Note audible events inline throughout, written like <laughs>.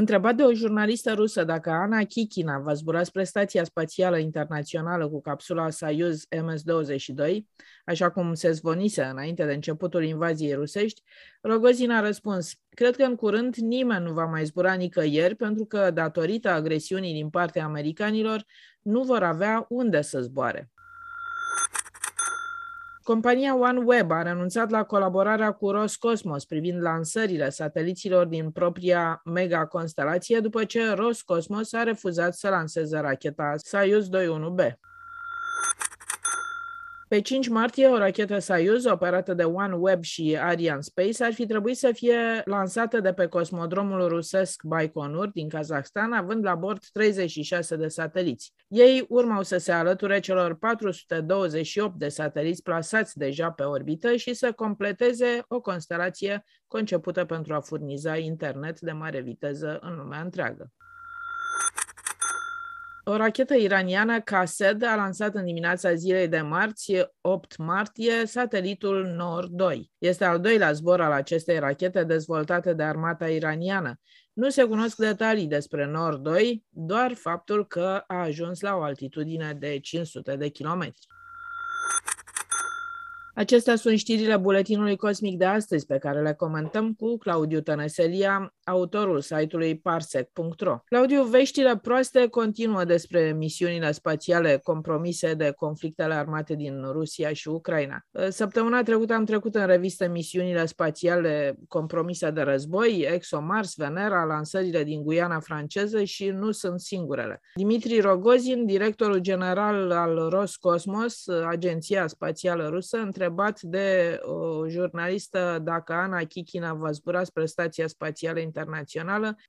Întrebat de o jurnalistă rusă dacă Ana Kikina va zbura spre Stația Spațială Internațională cu capsula Soyuz MS-22, așa cum se zvonise înainte de începutul invaziei rusești, Rogozin a răspuns, cred că în curând nimeni nu va mai zbura nicăieri pentru că, datorită agresiunii din partea americanilor, nu vor avea unde să zboare. Compania OneWeb a renunțat la colaborarea cu Roscosmos privind lansările sateliților din propria mega-constelație după ce Roscosmos a refuzat să lanseze racheta Soyuz 21B. Pe 5 martie, o rachetă Soyuz, operată de OneWeb și Ariane Space, ar fi trebuit să fie lansată de pe cosmodromul rusesc Baikonur din Kazahstan, având la bord 36 de sateliți. Ei urmau să se alăture celor 428 de sateliți plasați deja pe orbită și să completeze o constelație concepută pentru a furniza internet de mare viteză în lumea întreagă. O rachetă iraniană Kased a lansat în dimineața zilei de marți, 8 martie, satelitul NOR-2. Este al doilea zbor al acestei rachete dezvoltate de armata iraniană. Nu se cunosc detalii despre NOR-2, doar faptul că a ajuns la o altitudine de 500 de kilometri. Acestea sunt știrile buletinului cosmic de astăzi pe care le comentăm cu Claudiu Tănăselia, autorul site-ului parsec.ro. Claudiu, veștile proaste continuă despre misiunile spațiale compromise de conflictele armate din Rusia și Ucraina. Săptămâna trecută am trecut în revistă misiunile spațiale compromise de război, ExoMars, Venera, lansările din Guiana franceză și nu sunt singurele. Dimitri Rogozin, directorul general al Roscosmos, agenția spațială rusă, întrebat de o jurnalistă dacă Ana Kikina va zbura spre Stația Spațială Internațională,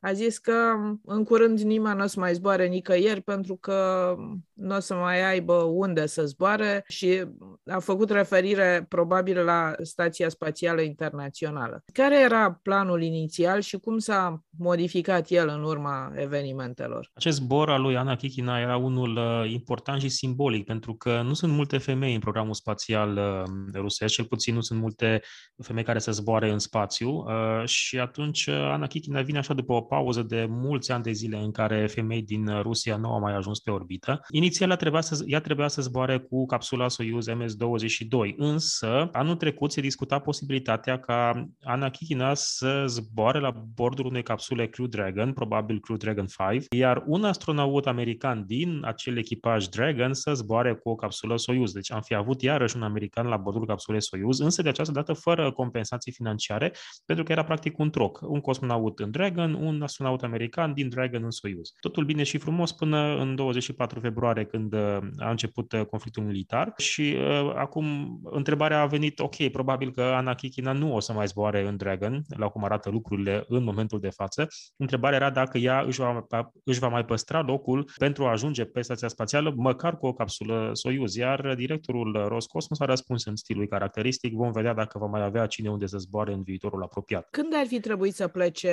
a zis că în curând nimeni nu o să mai zboare nicăieri pentru că nu o să mai aibă unde să zboare și a făcut referire probabil la Stația Spațială Internațională. Care era planul inițial și cum s-a modificat el în urma evenimentelor? Acest zbor al lui Ana Kikina era unul uh, important și simbolic pentru că nu sunt multe femei în programul spațial uh, rusesc, cel puțin nu sunt multe femei care să zboare în spațiu uh, și atunci Ana Kikina vine așa după o pauză de mulți ani de zile în care femei din Rusia nu au mai ajuns pe orbită. Inițial ea trebuia să, ea trebuia să zboare cu capsula Soyuz MS-22, însă anul trecut se discuta posibilitatea ca Ana Kikina să zboare la bordul unei capsule Crew Dragon, probabil Crew Dragon 5, iar un astronaut american din acel echipaj Dragon să zboare cu o capsulă Soyuz. Deci am fi avut iarăși un american la bordul capsulei Soyuz, însă de această dată fără compensații financiare, pentru că era practic un troc. Un cosmonaut în Dragon, un astronaut american din Dragon în Soyuz. Totul bine și frumos până în 24 februarie, când uh, a început uh, conflictul militar și uh, acum întrebarea a venit, ok, probabil că Ana Kikina nu o să mai zboare în Dragon, la cum arată lucrurile în momentul de față. Întrebarea era dacă ea își va, își va mai păstra locul pentru a ajunge pe stația spațială, măcar cu o capsulă Soyuz, iar directorul Roscosmos a răspuns în stilul caracteristic, vom vedea dacă va mai avea cine unde să zboare în viitorul apropiat. Când ar fi trebuit să plece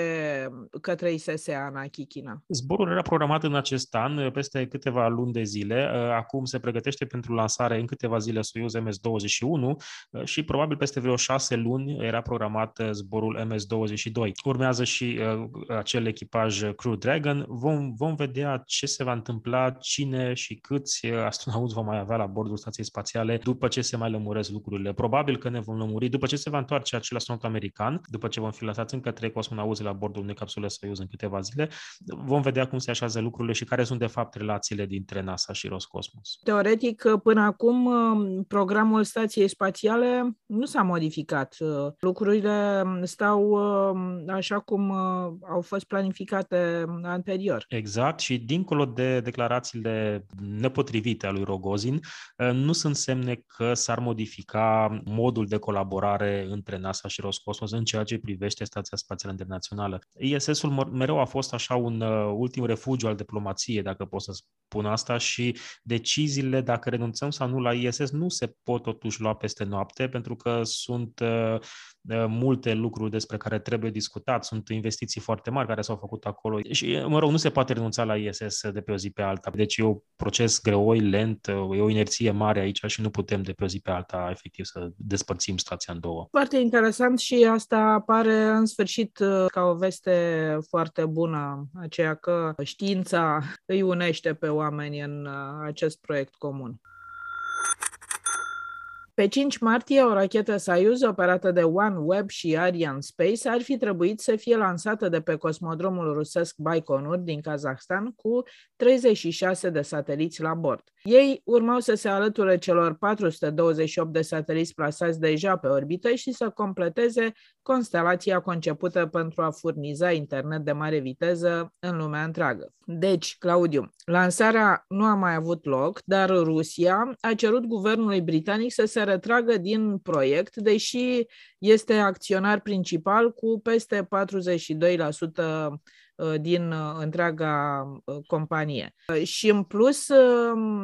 către ISS Ana Kikina? Zborul era programat în acest an, peste câteva luni de zile. Acum se pregătește pentru lansare în câteva zile Soyuz MS-21 și probabil peste vreo șase luni era programat zborul MS-22. Urmează și acel echipaj Crew Dragon. Vom, vom vedea ce se va întâmpla, cine și câți astronauți vom mai avea la bordul stației spațiale după ce se mai lămuresc lucrurile. Probabil că ne vom lămuri după ce se va întoarce acel astronaut american, după ce vom fi lăsați încă trei cosmonauți la bordul unei capsule Soyuz în câteva zile, vom vedea cum se așează lucrurile și care sunt de fapt relațiile dintre NASA și Roscosmos. Teoretic, până acum, programul stației spațiale nu s-a modificat. Lucrurile stau așa cum au fost planificate anterior. Exact și dincolo de declarațiile nepotrivite a lui Rogozin, nu sunt semne că s-ar modifica modul de colaborare între NASA și Roscosmos în ceea ce privește Stația Spațială Internațională. ISS-ul mereu a fost așa un ultim refugiu al diplomației, dacă pot să spun asta, și deciziile, dacă renunțăm sau nu la ISS, nu se pot totuși lua peste noapte, pentru că sunt uh, uh, multe lucruri despre care trebuie discutat, sunt investiții foarte mari care s-au făcut acolo și, mă rog, nu se poate renunța la ISS de pe o zi pe alta. Deci e un proces greoi, lent, e o inerție mare aici și nu putem de pe o zi pe alta efectiv să despărțim stația în două. Foarte interesant și asta apare în sfârșit uh, ca o veste foarte bună, aceea că știința îi unește pe oameni în acest proiect comun. Pe 5 martie, o rachetă Soyuz operată de OneWeb și Ariane Space ar fi trebuit să fie lansată de pe cosmodromul rusesc Baikonur din Kazahstan cu 36 de sateliți la bord. Ei urmau să se alăture celor 428 de sateliți plasați deja pe orbită și să completeze constelația concepută pentru a furniza internet de mare viteză în lumea întreagă. Deci, Claudiu, lansarea nu a mai avut loc, dar Rusia a cerut guvernului britanic să se retragă din proiect, deși este acționar principal cu peste 42% uh, din uh, întreaga uh, companie. Și în plus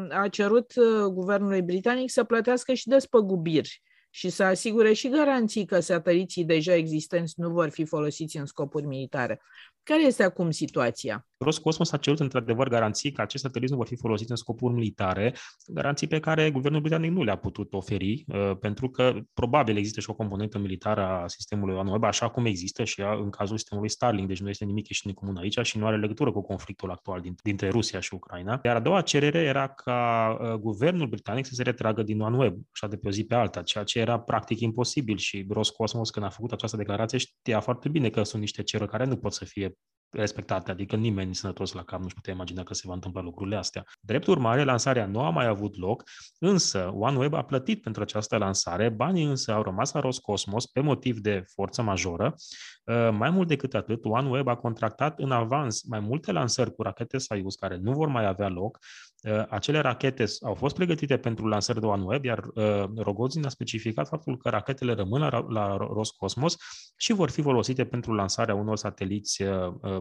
a cerut guvernului britanic să plătească și despăgubiri și să asigure și garanții că sateliții deja existenți nu vor fi folosiți în scopuri militare. Care este acum situația? Roscosmos a cerut într-adevăr garanții că aceste sateliți nu vor fi folosite în scopuri militare, garanții pe care guvernul britanic nu le-a putut oferi, uh, pentru că probabil există și o componentă militară a sistemului OneWeb, așa cum există și în cazul sistemului Starlink, deci nu este nimic ieșit în comun aici și nu are legătură cu conflictul actual dintre Rusia și Ucraina. Iar a doua cerere era ca uh, guvernul britanic să se retragă din OneWeb, așa de pe o zi pe alta, ceea ce era practic imposibil și Roscosmos, când a făcut această declarație, știa foarte bine că sunt niște cereri care nu pot să fie respectate, adică nimeni sănătos la cap nu-și putea imagina că se va întâmpla lucrurile astea. Drept urmare, lansarea nu a mai avut loc, însă OneWeb a plătit pentru această lansare, banii însă au rămas la Roscosmos pe motiv de forță majoră. Uh, mai mult decât atât, OneWeb a contractat în avans mai multe lansări cu rachete Soyuz care nu vor mai avea loc, Uh, acele rachete au fost pregătite pentru lansări de OneWeb, iar uh, Rogozin a specificat faptul că rachetele rămân la, la Roscosmos și vor fi folosite pentru lansarea unor sateliți uh,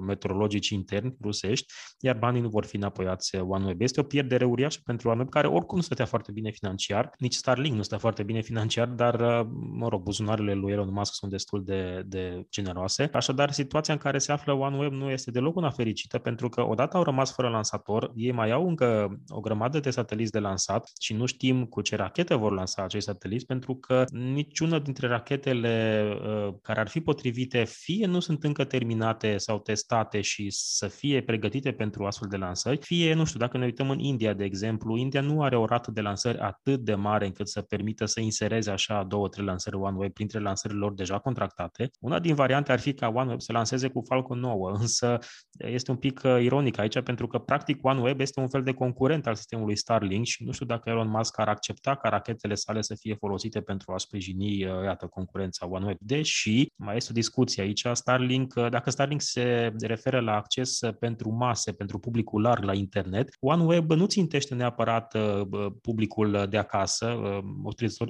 meteorologici interni rusești, iar banii nu vor fi înapoiați OneWeb. Este o pierdere uriașă pentru OneWeb, care oricum nu stătea foarte bine financiar, nici Starlink nu stă foarte bine financiar, dar, mă rog, buzunarele lui Elon Musk sunt destul de, de generoase. Așadar, situația în care se află OneWeb nu este deloc una fericită, pentru că odată au rămas fără lansator, ei mai au încă o grămadă de sateliți de lansat și nu știm cu ce rachete vor lansa acei sateliți, pentru că niciuna dintre rachetele uh, care ar fi potrivite fie nu sunt încă terminate sau testate și să fie pregătite pentru astfel de lansări, fie, nu știu, dacă ne uităm în India, de exemplu, India nu are o rată de lansări atât de mare încât să permită să insereze așa două, trei lansări OneWeb printre lansările lor deja contractate. Una din variante ar fi ca OneWeb să lanseze cu Falcon 9, însă este un pic uh, ironic aici pentru că practic OneWeb este un fel de concurs concurent al sistemului Starlink și nu știu dacă Elon Musk ar accepta ca rachetele sale să fie folosite pentru a sprijini, uh, iată, concurența OneWeb. Deși mai este o discuție aici, Starlink, uh, dacă Starlink se referă la acces pentru mase, pentru publicul larg la internet, OneWeb nu țintește neapărat uh, publicul de acasă,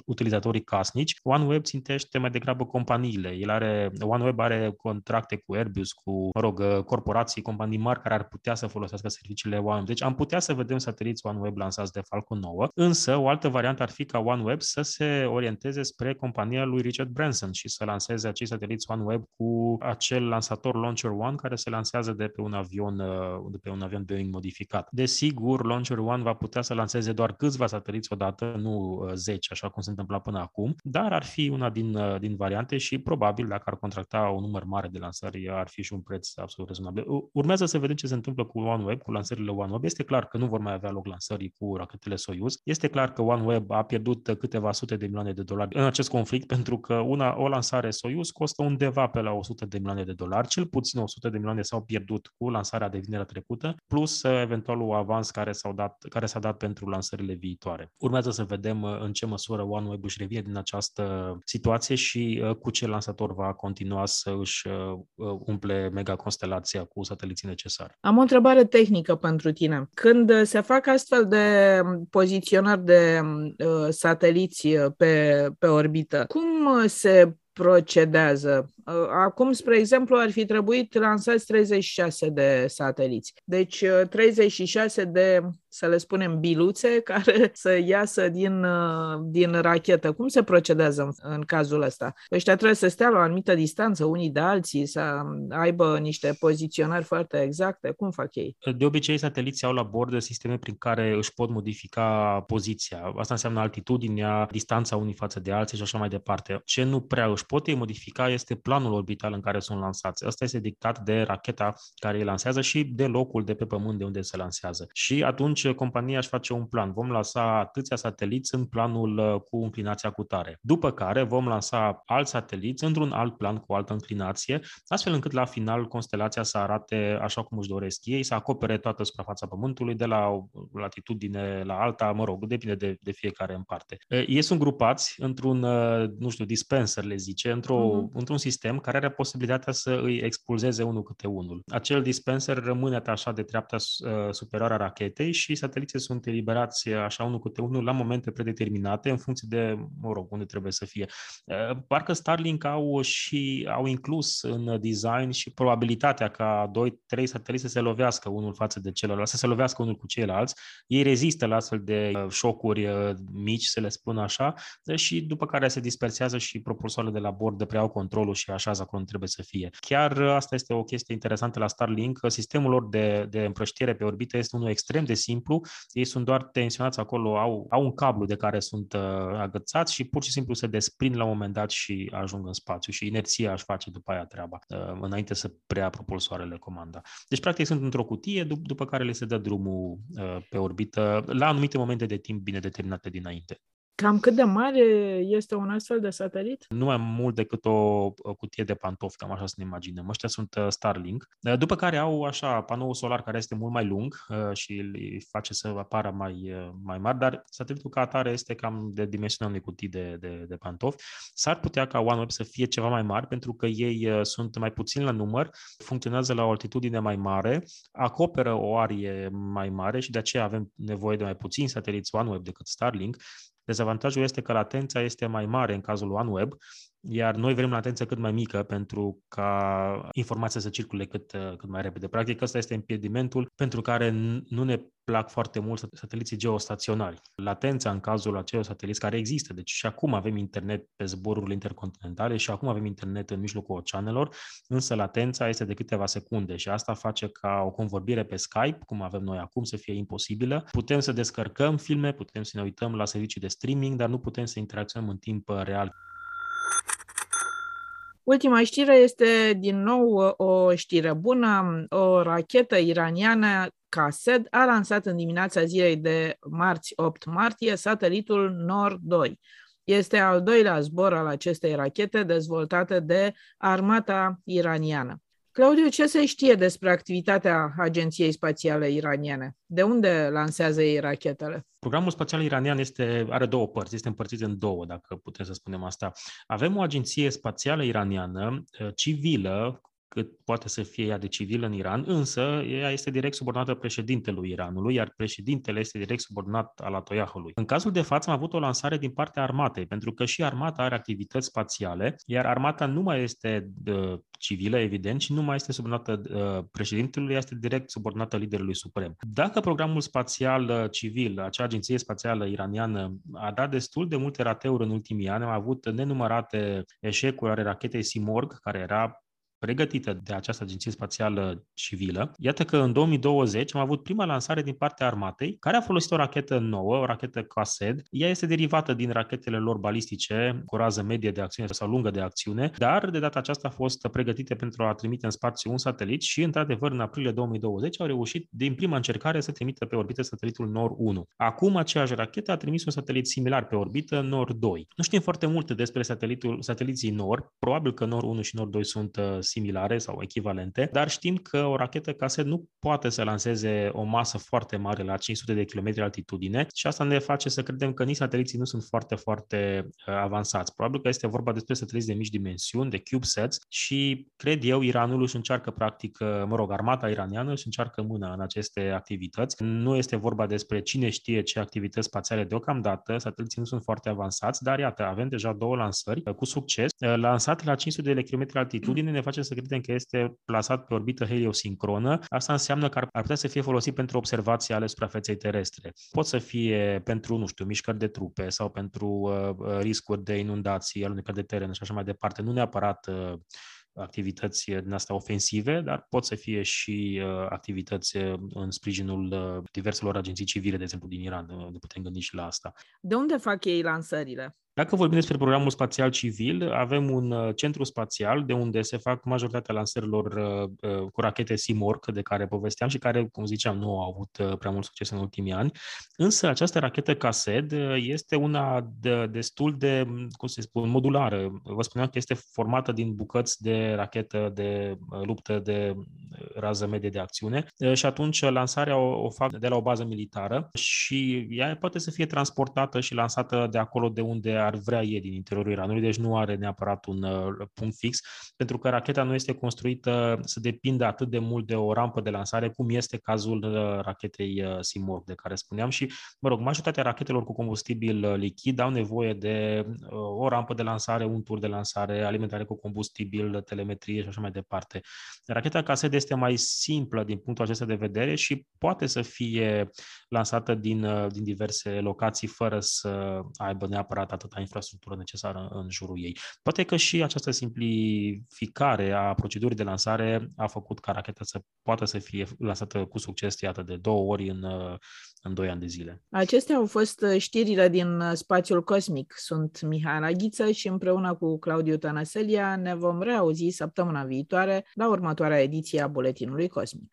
utilizatorii casnici, OneWeb țintește mai degrabă companiile. El are, OneWeb are contracte cu Airbus, cu, mă rog, corporații, companii mari care ar putea să folosească serviciile OneWeb. Deci am putea să vedem sateliți OneWeb lansați de Falcon 9, însă o altă variantă ar fi ca OneWeb să se orienteze spre compania lui Richard Branson și să lanseze acei sateliți OneWeb cu acel lansator Launcher One care se lansează de pe un avion, uh, de pe un avion Boeing modificat. Desigur, Launcher One va putea să lanseze doar câțiva sateliți odată, nu 10, uh, așa cum se întâmpla până acum, dar ar fi una din, uh, din variante și probabil dacă ar contracta un număr mare de lansări, ar fi și un preț absolut rezonabil. Urmează să vedem ce se întâmplă cu OneWeb, cu lansările OneWeb. Este clar că nu vor mai avea loc lansării cu rachetele Soyuz. Este clar că OneWeb a pierdut câteva sute de milioane de dolari în acest conflict, pentru că una, o lansare Soyuz costă undeva pe la 100 de milioane de dolari, cel puțin 100 de milioane s-au pierdut cu lansarea de vinerea trecută, plus eventualul avans care, s-au dat, care s-a dat pentru lansările viitoare. Urmează să vedem în ce măsură OneWeb își revine din această situație și cu ce lansator va continua să își umple mega constelația cu sateliții necesari. Am o întrebare tehnică pentru tine. Când se fac astfel de poziționări de uh, sateliți pe, pe orbită, cum se procedează. Uh, acum, spre exemplu, ar fi trebuit lansați 36 de sateliți. Deci 36 uh, de, să le spunem, biluțe <laughs> care să iasă din, uh, din rachetă. Cum se procedează în, în cazul ăsta? Ăștia trebuie să stea la o anumită distanță unii de alții, să aibă niște poziționări foarte exacte. Cum fac ei? De obicei, sateliții au la bord sisteme prin care își pot modifica poziția. Asta înseamnă altitudinea, distanța unii față de alții și așa mai departe. Ce nu prea își pot ei modifica este planul orbital în care sunt lansați. Asta este dictat de racheta care îi lansează și de locul de pe Pământ de unde se lansează. Și atunci compania își face un plan. Vom lansa atâția sateliți în planul uh, cu înclinația cu tare. După care vom lansa alți sateliți într-un alt plan cu o altă înclinație, astfel încât la final constelația să arate așa cum își doresc ei, să acopere toată suprafața Pământului de la o latitudine la alta, mă rog, depinde de, de fiecare în parte. Ei sunt grupați într-un, uh, nu știu, dispenser, le zice, într-o, uh-huh. într-un sistem care are posibilitatea să îi expulzeze unul câte unul. Acel dispenser rămâne atașat de treapta uh, superioară a rachetei și sateliții sunt eliberați așa unul câte unul la momente predeterminate în funcție de, mă rog, unde trebuie să fie. Uh, parcă Starlink au și au inclus în design și probabilitatea ca 2-3 sateliți să se lovească unul față de celălalt, să se lovească unul cu ceilalți. Ei rezistă la astfel de uh, șocuri mici, să le spun așa, și după care se dispersează și propulsoarele de la bord preiau controlul și așează acolo unde trebuie să fie. Chiar asta este o chestie interesantă la Starlink, că sistemul lor de, de împrăștiere pe orbită este unul extrem de simplu. Ei sunt doar tensionați acolo, au, au un cablu de care sunt uh, agățați și pur și simplu se desprind la un moment dat și ajung în spațiu și inerția își face după aia treaba, uh, înainte să preia propulsoarele comanda. Deci, practic, sunt într-o cutie, dup- după care le se dă drumul uh, pe orbită la anumite momente de timp bine determinate dinainte. Cam cât de mare este un astfel de satelit? Nu mai mult decât o, cutie de pantofi, cam așa să ne imaginăm. Ăștia sunt uh, Starlink. Uh, după care au așa panoul solar care este mult mai lung uh, și îi face să apară mai, mai mari, dar satelitul ca atare este cam de dimensiunea unei cutii de, de, de pantofi. S-ar putea ca OneWeb să fie ceva mai mari pentru că ei sunt mai puțini la număr, funcționează la o altitudine mai mare, acoperă o arie mai mare și de aceea avem nevoie de mai puțini sateliți OneWeb decât Starlink Dezavantajul este că latența este mai mare în cazul OneWeb, iar noi vrem latență cât mai mică pentru ca informația să circule cât, cât mai repede. Practic, ăsta este impedimentul pentru care nu ne plac foarte mult sateliții geostaționari. Latența în cazul acelor sateliți care există, deci și acum avem internet pe zborurile intercontinentale și acum avem internet în mijlocul oceanelor, însă latența este de câteva secunde și asta face ca o convorbire pe Skype, cum avem noi acum, să fie imposibilă. Putem să descărcăm filme, putem să ne uităm la servicii de streaming, dar nu putem să interacționăm în timp real. Ultima știre este din nou o știre bună. O rachetă iraniană CASED a lansat în dimineața zilei de marți 8 martie satelitul NOR 2. Este al doilea zbor al acestei rachete dezvoltate de armata iraniană. Claudiu, ce se știe despre activitatea Agenției Spațiale Iraniene? De unde lansează ei rachetele? Programul spațial iranian este, are două părți, este împărțit în două, dacă putem să spunem asta. Avem o agenție spațială iraniană eh, civilă cât poate să fie ea de civil în Iran, însă ea este direct subordonată președintelui Iranului, iar președintele este direct subordonat al Atoiahului. În cazul de față am avut o lansare din partea armatei, pentru că și armata are activități spațiale, iar armata nu mai este de, civilă, evident, și nu mai este subordonată uh, președintelui, este direct subordonată liderului suprem. Dacă programul spațial uh, civil, acea agenție spațială iraniană, a dat destul de multe rateuri în ultimii ani, am avut nenumărate eșecuri ale rachetei Simorg, care era pregătită de această agenție spațială civilă. Iată că în 2020 am avut prima lansare din partea armatei, care a folosit o rachetă nouă, o rachetă CASED. Ea este derivată din rachetele lor balistice cu rază medie de acțiune sau lungă de acțiune, dar de data aceasta a fost pregătită pentru a trimite în spațiu un satelit și, într-adevăr, în aprilie 2020 au reușit din prima încercare să trimită pe orbită satelitul NOR-1. Acum, aceeași rachetă a trimis un satelit similar pe orbită, NOR-2. Nu știm foarte multe despre satelitul, sateliții NOR, probabil că NOR-1 și NOR-2 sunt uh, similare sau echivalente, dar știm că o rachetă caset nu poate să lanseze o masă foarte mare la 500 de km altitudine și asta ne face să credem că nici sateliții nu sunt foarte, foarte uh, avansați. Probabil că este vorba despre sateliți de mici dimensiuni, de CubeSats și cred eu Iranul își încearcă practic, uh, mă rog, armata iraniană își încearcă mâna în aceste activități. Nu este vorba despre cine știe ce activități spațiale deocamdată, sateliții nu sunt foarte avansați, dar iată, avem deja două lansări uh, cu succes. Lansat la 500 de km altitudine ne face să credem că este plasat pe orbită heliosincronă. Asta înseamnă că ar, ar putea să fie folosit pentru observații ale suprafeței terestre. Pot să fie pentru, nu știu, mișcări de trupe sau pentru uh, riscuri de inundații, alunecări de teren și așa mai departe. Nu neapărat uh, activități din astea ofensive, dar pot să fie și uh, activități în sprijinul uh, diverselor agenții civile, de exemplu din Iran. Ne putem gândi și la asta. De unde fac ei lansările? Dacă vorbim despre programul spațial civil, avem un uh, centru spațial de unde se fac majoritatea lansărilor uh, uh, cu rachete Simorg, de care povesteam și care, cum ziceam, nu au avut prea mult succes în ultimii ani. Însă această rachetă CASED este una de, destul de, cum să spun, modulară. Vă spuneam că este formată din bucăți de rachetă de luptă de rază medie de acțiune și atunci lansarea o, o fac de la o bază militară și ea poate să fie transportată și lansată de acolo de unde ar vrea ei din interiorul Iranului, deci nu are neapărat un uh, punct fix, pentru că racheta nu este construită să depindă atât de mult de o rampă de lansare, cum este cazul uh, rachetei uh, Simorgh, de care spuneam și, mă rog, majoritatea rachetelor cu combustibil lichid au nevoie de o rampă de lansare, un tur de lansare, alimentare cu combustibil, telemetrie și așa mai departe. Racheta Cased este mai simplă din punctul acesta de vedere și poate să fie lansată din, din diverse locații fără să aibă neapărat atât atâta infrastructură necesară în jurul ei. Poate că și această simplificare a procedurii de lansare a făcut ca racheta să poată să fie lansată cu succes, iată, de două ori în, în doi ani de zile. Acestea au fost știrile din spațiul cosmic. Sunt Mihai Aghiță și împreună cu Claudiu Tănăselia ne vom reauzi săptămâna viitoare la următoarea ediție a Buletinului Cosmic.